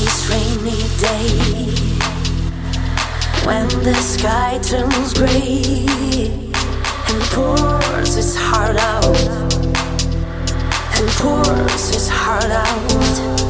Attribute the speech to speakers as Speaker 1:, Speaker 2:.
Speaker 1: this rainy day, when the sky turns gray and pours its heart out, and pours its heart out,